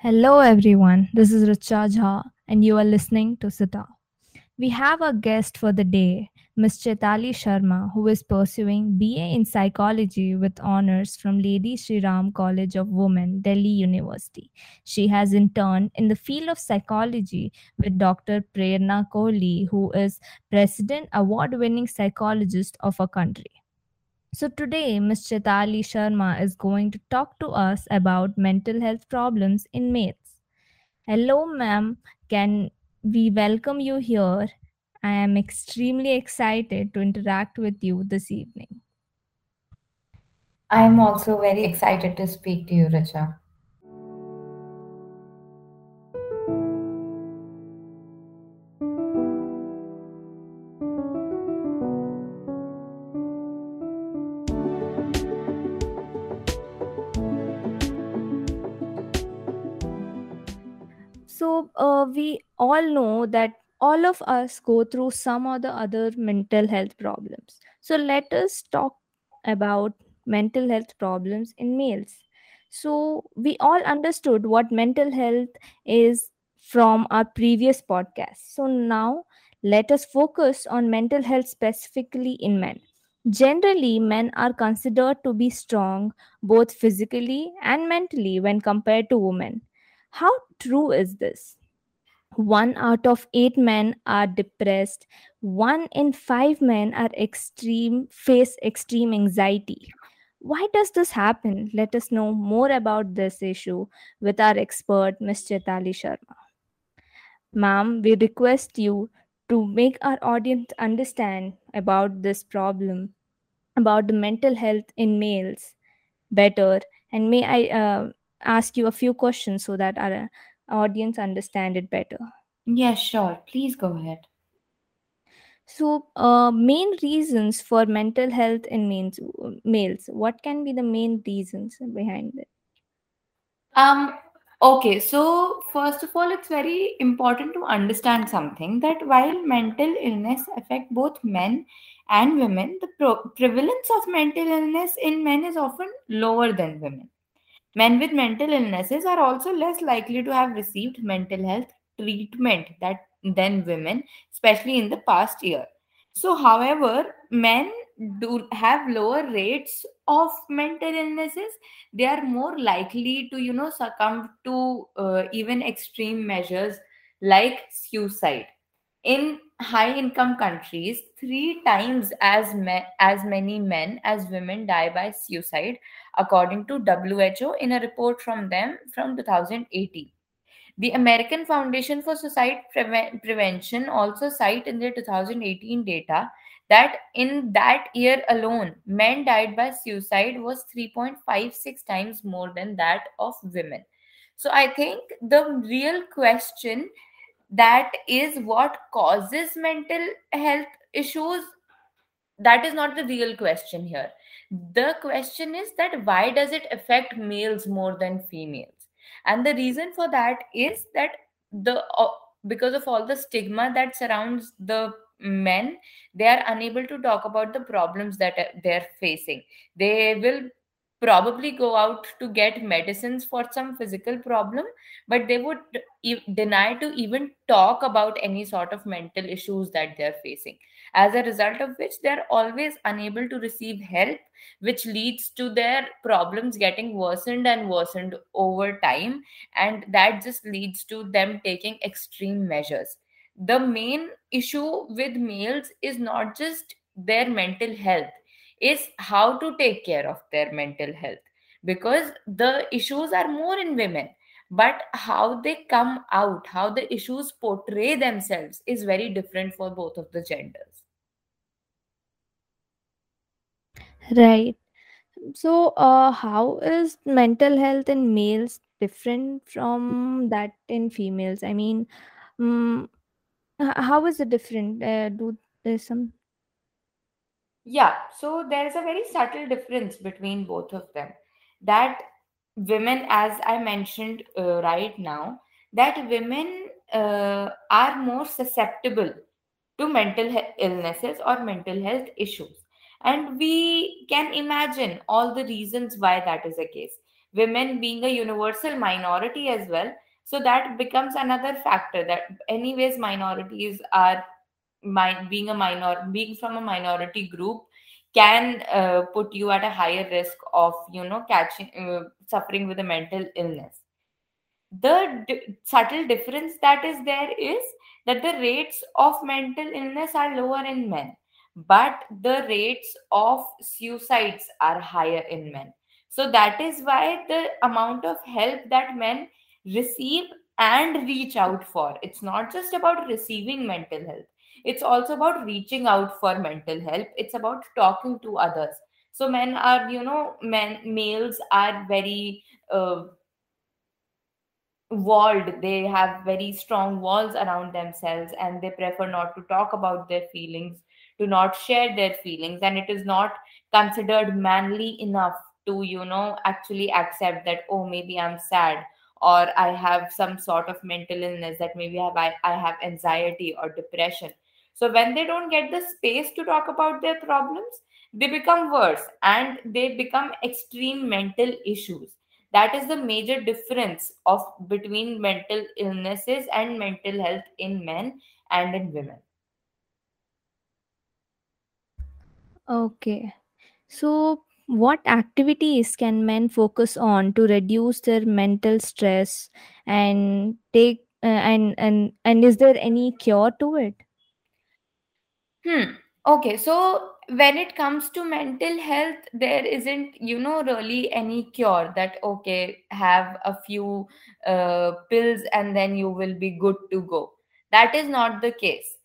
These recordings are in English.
Hello, everyone. This is Richa Jha, and you are listening to Sita. We have a guest for the day, Ms. Chaitali Sharma, who is pursuing BA in Psychology with honors from Lady Shri Ram College of Women, Delhi University. She has interned in the field of psychology with Dr. Prerna Kohli, who is President Award winning psychologist of our country. So, today, Ms. Chaitali Sharma is going to talk to us about mental health problems in males. Hello, ma'am. Can we welcome you here? I am extremely excited to interact with you this evening. I am also very excited to speak to you, Richa. We all know that all of us go through some or the other mental health problems. So, let us talk about mental health problems in males. So, we all understood what mental health is from our previous podcast. So, now let us focus on mental health specifically in men. Generally, men are considered to be strong both physically and mentally when compared to women. How true is this? One out of eight men are depressed. One in five men are extreme face extreme anxiety. Why does this happen? Let us know more about this issue with our expert, Ms. Chaitali Sharma. Ma'am, we request you to make our audience understand about this problem, about the mental health in males better. And may I uh, ask you a few questions so that our audience understand it better? Yes, sure. Please go ahead. So, uh, main reasons for mental health in males, males. What can be the main reasons behind it? Um, okay, so first of all, it's very important to understand something that while mental illness affect both men and women, the pro- prevalence of mental illness in men is often lower than women. Men with mental illnesses are also less likely to have received mental health treatment that than women, especially in the past year. So, however, men do have lower rates of mental illnesses. They are more likely to, you know, succumb to uh, even extreme measures like suicide. In high income countries, three times as, ma- as many men as women die by suicide, according to WHO in a report from them from 2018. The American Foundation for Suicide Preve- Prevention also cite in their 2018 data that in that year alone, men died by suicide was 3.56 times more than that of women. So I think the real question that is what causes mental health issues that is not the real question here. The question is that why does it affect males more than females? And the reason for that is that the uh, because of all the stigma that surrounds the men they are unable to talk about the problems that uh, they're facing. They will probably go out to get medicines for some physical problem but they would e- deny to even talk about any sort of mental issues that they're facing. As a result of which they're always unable to receive help which leads to their problems getting worsened and worsened over time and that just leads to them taking extreme measures. The main issue with males is not just their mental health is how to take care of their mental health because the issues are more in women but how they come out how the issues portray themselves is very different for both of the genders Right. So, uh, how is mental health in males different from that in females? I mean, um, how is it different? Uh, do there's some Yeah, so there's a very subtle difference between both of them. That women, as I mentioned uh, right now, that women uh, are more susceptible to mental he- illnesses or mental health issues. And we can imagine all the reasons why that is the case. women being a universal minority as well so that becomes another factor that anyways minorities are my, being a minor being from a minority group can uh, put you at a higher risk of you know catching uh, suffering with a mental illness. The d- subtle difference that is there is that the rates of mental illness are lower in men but the rates of suicides are higher in men. So that is why the amount of help that men receive and reach out for it's not just about receiving mental health it's also about reaching out for mental help. It's about talking to others. So men are you know men males are very uh, walled. They have very strong walls around themselves and they prefer not to talk about their feelings to not share their feelings. And it is not considered manly enough to you know actually accept that oh maybe i'm sad or i have some sort of mental illness that maybe have I, I have anxiety or depression so when they don't get the space to talk about their problems they become worse and they become extreme mental issues that is the major difference of between mental illnesses and mental health in men and in women Okay. So, what activities can men focus on to reduce their mental stress and take uh, and and and is there any cure to it? Hmm. Okay, so when it comes to mental health, there isn't, you know, really any cure that, okay, have a few uh, pills and then you will be good to go. That is not the case.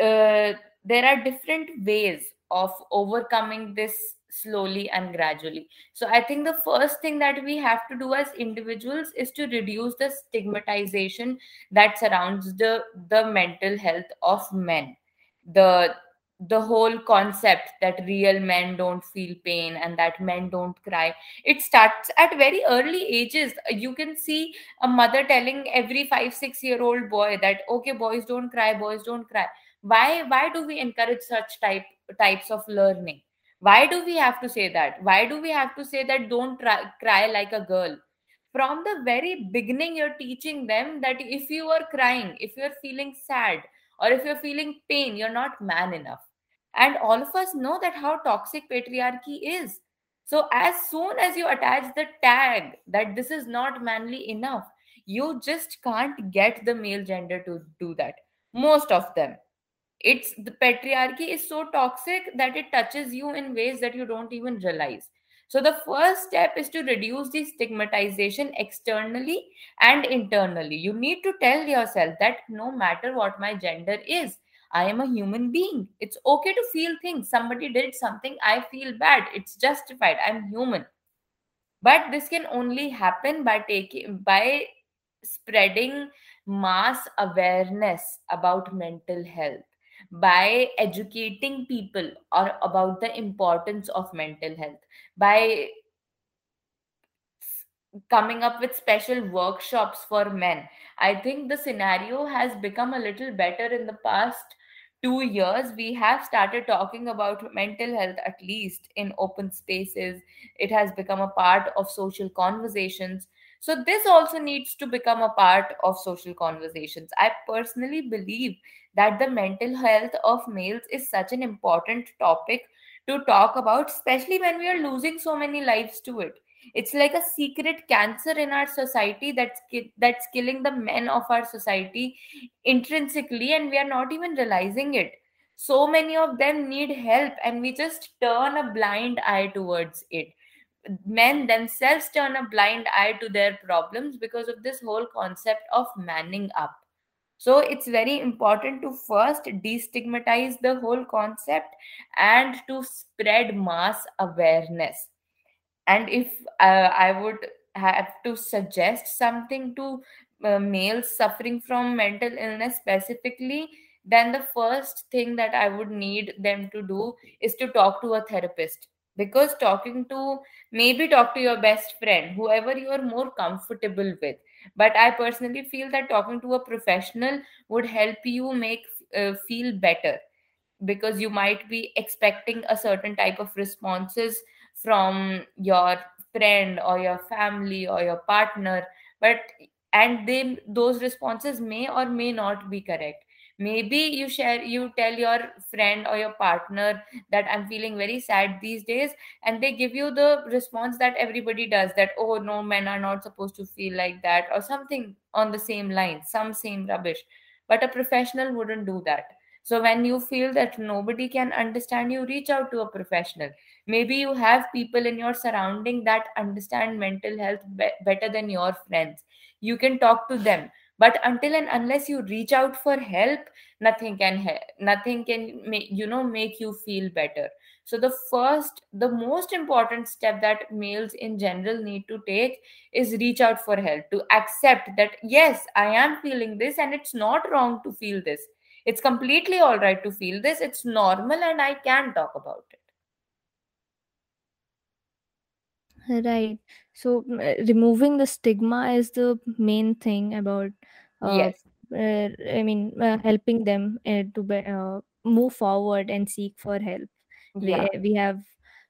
Uh, there are different ways of overcoming this slowly and gradually. So I think the first thing that we have to do as individuals is to reduce the stigmatization that surrounds the the mental health of men the the whole concept that real men don't feel pain and that men don't cry it starts at very early ages. You can see a mother telling every 5 6 year old boy that okay boys don't cry boys don't cry. Why why do we encourage such type types of learning? Why do we have to say that? Why do we have to say that don't try, cry like a girl? From the very beginning you're teaching them that if you are crying if you're feeling sad or if you're feeling pain you're not man enough. And all of us know that how toxic patriarchy is. So as soon as you attach the tag that this is not manly enough you just can't get the male gender to do that most of them. It's the patriarchy is so toxic that it touches you in ways that you don't even realize so the first step is to reduce the stigmatization externally and internally. You need to tell yourself that no matter what my gender is i am a human being. It's okay to feel things. Somebody did something i feel bad. It's justified. I'm human. But this can only happen by taking by spreading mass awareness about mental health by educating people or about the importance of mental health by coming up with special workshops for men. I think the scenario has become a little better in the past 2 years. We have started talking about mental health at least in open spaces. It has become a part of social conversations so this also needs to become a part of social conversations. I personally believe that the mental health of males is such an important topic to talk about especially when we are losing so many lives to it. It's like a secret cancer in our society that's that's killing the men of our society intrinsically and we are not even realizing it. So many of them need help and we just turn a blind eye towards it men themselves turn a blind eye to their problems because of this whole concept of manning up. So it's very important to first destigmatize the whole concept and to spread mass awareness. And if uh, i would have to suggest something to uh, males suffering from mental illness specifically then the first thing that i would need them to do is to talk to a therapist because talking to maybe talk to your best friend whoever you are more comfortable with. But i personally feel that talking to a professional would help you make uh, feel better. Because you might be expecting a certain type of responses from your friend or your family or your partner. But and they those responses may or may not be correct maybe you share you tell your friend or your partner that i'm feeling very sad these days and they give you the response that everybody does that oh no men are not supposed to feel like that or something on the same line some same rubbish. But a professional wouldn't do that. So when you feel that nobody can understand you reach out to a professional. Maybe you have people in your surrounding that understand mental health be- better than your friends. You can talk to them but until and unless you reach out for help nothing can help nothing can make you know make you feel better. So the first the most important step that males in general need to take is reach out for help to accept that yes i am feeling this and it's not wrong to feel this. It's completely all right to feel this. It's normal and i can talk about it. Right. So uh, removing the stigma is the main thing about uh, yes uh I mean uh, helping them uh, to be, uh, move forward and seek for help. We yeah we have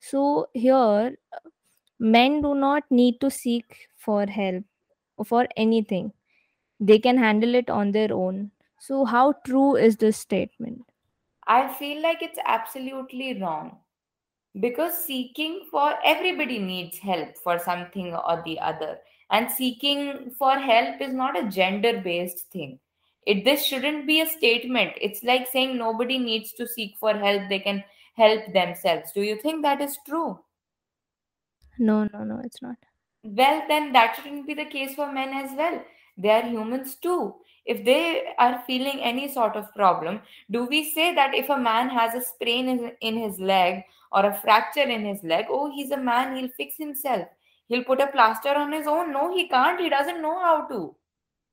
so here men do not need to seek for help for anything. They can handle it on their own. So how true is this statement? i feel like it's absolutely wrong because seeking for everybody needs help for something or the other. And seeking for help is not a gender based thing. It this shouldn't be a statement. It's like saying nobody needs to seek for help. They can help themselves. Do you think that is true? No, no, no, it's not. well then that shouldn't be the case for men as well. They are humans too. If they are feeling any sort of problem do we say that if a man has a sprain in, in his leg or a fracture in his leg oh he's a man he'll fix himself. He'll put a plaster on his own. No he can't. He doesn't know how to.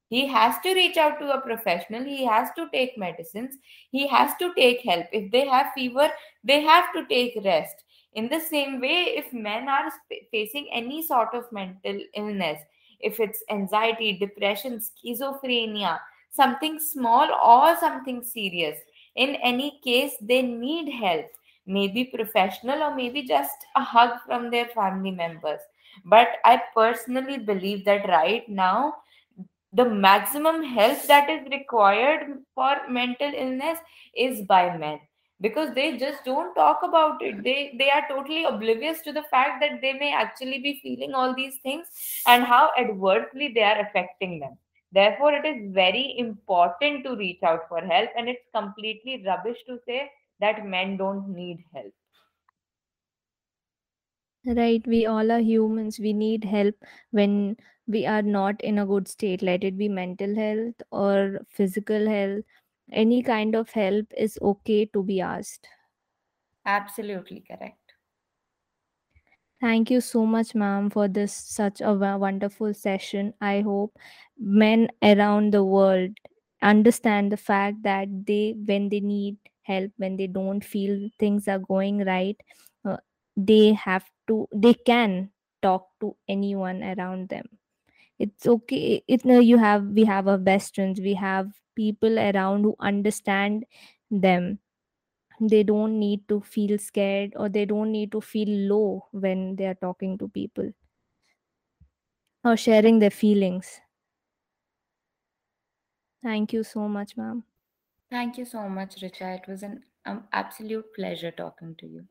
He has to reach out to a professional. He has to take medicines. He has to take help. If they have fever they have to take rest. In the same way if men are facing any sort of mental illness if it's anxiety depression schizophrenia something small or something serious in any case they need help maybe professional or maybe just a hug from their family members. But i personally believe that right now the maximum help that is required for mental illness is by men. Because they just don't talk about it. They they are totally oblivious to the fact that they may actually be feeling all these things and how adversely they are affecting them. Therefore it is very important to reach out for help and it's completely rubbish to say that men don't need help Right, we all are humans. We need help when we are not in a good state, let it be mental health or physical health. Any kind of help is okay to be asked. absolutely correct Thank you so much, ma'am, for this such a wonderful session. I hope men around the world understand the fact that they, when they need help, when they don't feel things are going right, uh, they have to, they can talk to anyone around them. It's okay. It no, you have we have our best friends. We have people around who understand them they don't need to feel scared or they don't need to feel low when they are talking to people or sharing their feelings. Thank you so much, ma'am. Thank you so much richa it was an um, absolute pleasure talking to you